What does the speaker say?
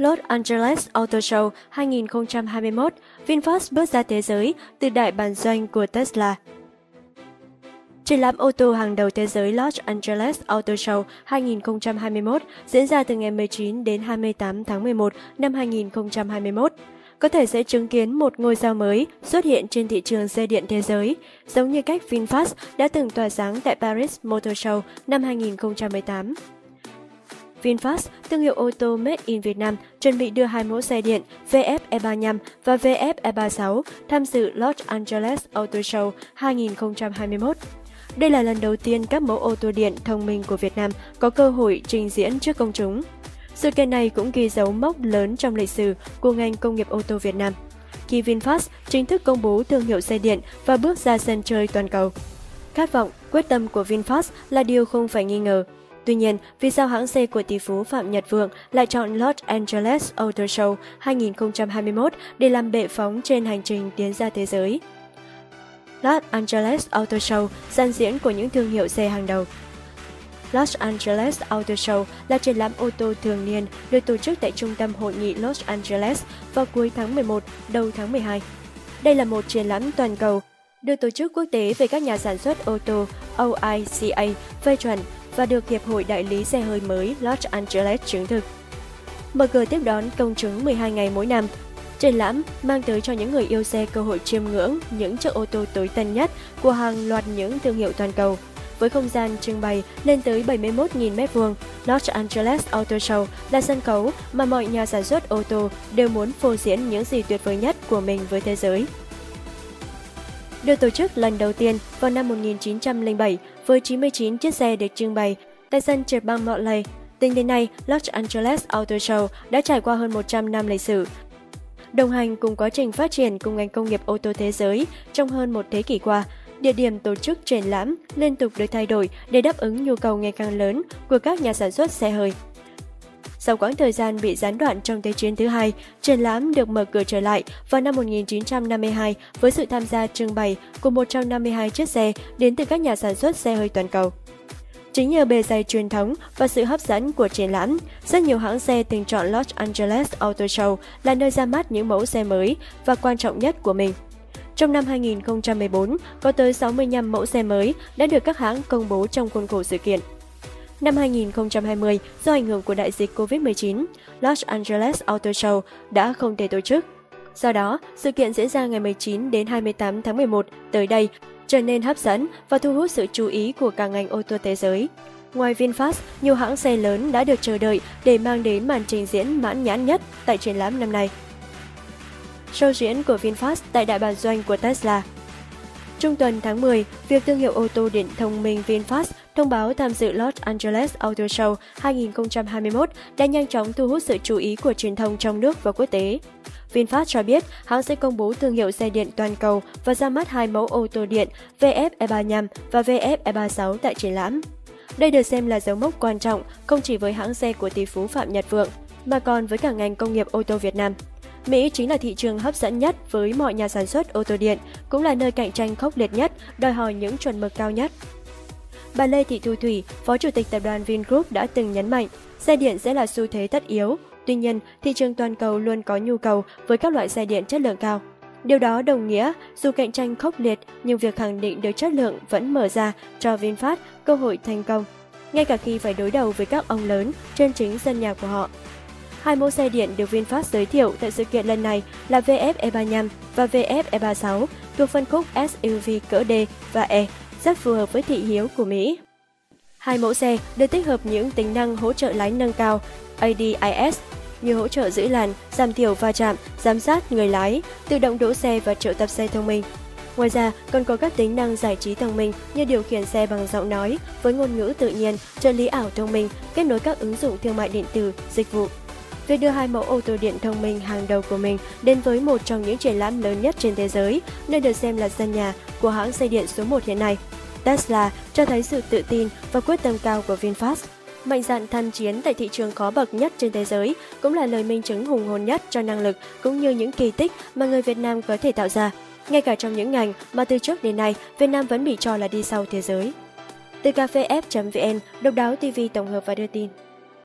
Los Angeles Auto Show 2021, VinFast bước ra thế giới từ đại bản doanh của Tesla. Triển lãm ô tô hàng đầu thế giới Los Angeles Auto Show 2021 diễn ra từ ngày 19 đến 28 tháng 11 năm 2021 có thể sẽ chứng kiến một ngôi sao mới xuất hiện trên thị trường xe điện thế giới, giống như cách VinFast đã từng tỏa sáng tại Paris Motor Show năm 2018. VinFast, thương hiệu ô tô made in Việt Nam, chuẩn bị đưa hai mẫu xe điện VF E35 và VF E36 tham dự Los Angeles Auto Show 2021. Đây là lần đầu tiên các mẫu ô tô điện thông minh của Việt Nam có cơ hội trình diễn trước công chúng. Sự kiện này cũng ghi dấu mốc lớn trong lịch sử của ngành công nghiệp ô tô Việt Nam, khi VinFast chính thức công bố thương hiệu xe điện và bước ra sân chơi toàn cầu. Khát vọng, quyết tâm của VinFast là điều không phải nghi ngờ. Tuy nhiên, vì sao hãng xe của tỷ phú Phạm Nhật Vượng lại chọn Los Angeles Auto Show 2021 để làm bệ phóng trên hành trình tiến ra thế giới? Los Angeles Auto Show, gian diễn của những thương hiệu xe hàng đầu, Los Angeles Auto Show là triển lãm ô tô thường niên được tổ chức tại Trung tâm Hội nghị Los Angeles vào cuối tháng 11, đầu tháng 12. Đây là một triển lãm toàn cầu được tổ chức quốc tế về các nhà sản xuất ô tô OICA phê chuẩn và được Hiệp hội Đại lý xe hơi mới Los Angeles chứng thực. Mở cửa tiếp đón công chúng 12 ngày mỗi năm. Triển lãm mang tới cho những người yêu xe cơ hội chiêm ngưỡng những chiếc ô tô tối tân nhất của hàng loạt những thương hiệu toàn cầu – với không gian trưng bày lên tới 71.000 m2. Los Angeles Auto Show là sân khấu mà mọi nhà sản xuất ô tô đều muốn phô diễn những gì tuyệt vời nhất của mình với thế giới. Được tổ chức lần đầu tiên vào năm 1907 với 99 chiếc xe được trưng bày tại sân trượt băng Motley. Tính đến nay, Los Angeles Auto Show đã trải qua hơn 100 năm lịch sử, đồng hành cùng quá trình phát triển cùng ngành công nghiệp ô tô thế giới trong hơn một thế kỷ qua – địa điểm tổ chức triển lãm liên tục được thay đổi để đáp ứng nhu cầu ngày càng lớn của các nhà sản xuất xe hơi. Sau quãng thời gian bị gián đoạn trong Thế chiến thứ hai, triển lãm được mở cửa trở lại vào năm 1952 với sự tham gia trưng bày của 152 chiếc xe đến từ các nhà sản xuất xe hơi toàn cầu. Chính nhờ bề dày truyền thống và sự hấp dẫn của triển lãm, rất nhiều hãng xe từng chọn Los Angeles Auto Show là nơi ra mắt những mẫu xe mới và quan trọng nhất của mình. Trong năm 2014, có tới 65 mẫu xe mới đã được các hãng công bố trong khuôn khổ sự kiện. Năm 2020, do ảnh hưởng của đại dịch COVID-19, Los Angeles Auto Show đã không thể tổ chức. Do đó, sự kiện diễn ra ngày 19 đến 28 tháng 11 tới đây trở nên hấp dẫn và thu hút sự chú ý của cả ngành ô tô thế giới. Ngoài VinFast, nhiều hãng xe lớn đã được chờ đợi để mang đến màn trình diễn mãn nhãn nhất tại triển lãm năm nay show diễn của VinFast tại đại bản doanh của Tesla. Trung tuần tháng 10, việc thương hiệu ô tô điện thông minh VinFast thông báo tham dự Los Angeles Auto Show 2021 đã nhanh chóng thu hút sự chú ý của truyền thông trong nước và quốc tế. VinFast cho biết hãng sẽ công bố thương hiệu xe điện toàn cầu và ra mắt hai mẫu ô tô điện VF E35 và VF E36 tại triển lãm. Đây được xem là dấu mốc quan trọng không chỉ với hãng xe của tỷ phú Phạm Nhật Vượng, mà còn với cả ngành công nghiệp ô tô Việt Nam. Mỹ chính là thị trường hấp dẫn nhất với mọi nhà sản xuất ô tô điện, cũng là nơi cạnh tranh khốc liệt nhất, đòi hỏi những chuẩn mực cao nhất. Bà Lê Thị Thu Thủy, Phó Chủ tịch Tập đoàn Vingroup đã từng nhấn mạnh, xe điện sẽ là xu thế tất yếu. Tuy nhiên, thị trường toàn cầu luôn có nhu cầu với các loại xe điện chất lượng cao. Điều đó đồng nghĩa, dù cạnh tranh khốc liệt, nhưng việc khẳng định được chất lượng vẫn mở ra cho VinFast cơ hội thành công, ngay cả khi phải đối đầu với các ông lớn trên chính sân nhà của họ. Hai mẫu xe điện được VinFast giới thiệu tại sự kiện lần này là VF E35 và VF E36 thuộc phân khúc SUV cỡ D và E, rất phù hợp với thị hiếu của Mỹ. Hai mẫu xe đều tích hợp những tính năng hỗ trợ lái nâng cao ADIS như hỗ trợ giữ làn, giảm thiểu va chạm, giám sát người lái, tự động đỗ xe và triệu tập xe thông minh. Ngoài ra, còn có các tính năng giải trí thông minh như điều khiển xe bằng giọng nói với ngôn ngữ tự nhiên, trợ lý ảo thông minh, kết nối các ứng dụng thương mại điện tử, dịch vụ Việc đưa hai mẫu ô tô điện thông minh hàng đầu của mình đến với một trong những triển lãm lớn nhất trên thế giới, nơi được xem là sân nhà của hãng xe điện số 1 hiện nay. Tesla cho thấy sự tự tin và quyết tâm cao của VinFast. Mạnh dạn tham chiến tại thị trường khó bậc nhất trên thế giới cũng là lời minh chứng hùng hồn nhất cho năng lực cũng như những kỳ tích mà người Việt Nam có thể tạo ra. Ngay cả trong những ngành mà từ trước đến nay Việt Nam vẫn bị cho là đi sau thế giới. Từ cafef.vn, độc đáo TV tổng hợp và đưa tin.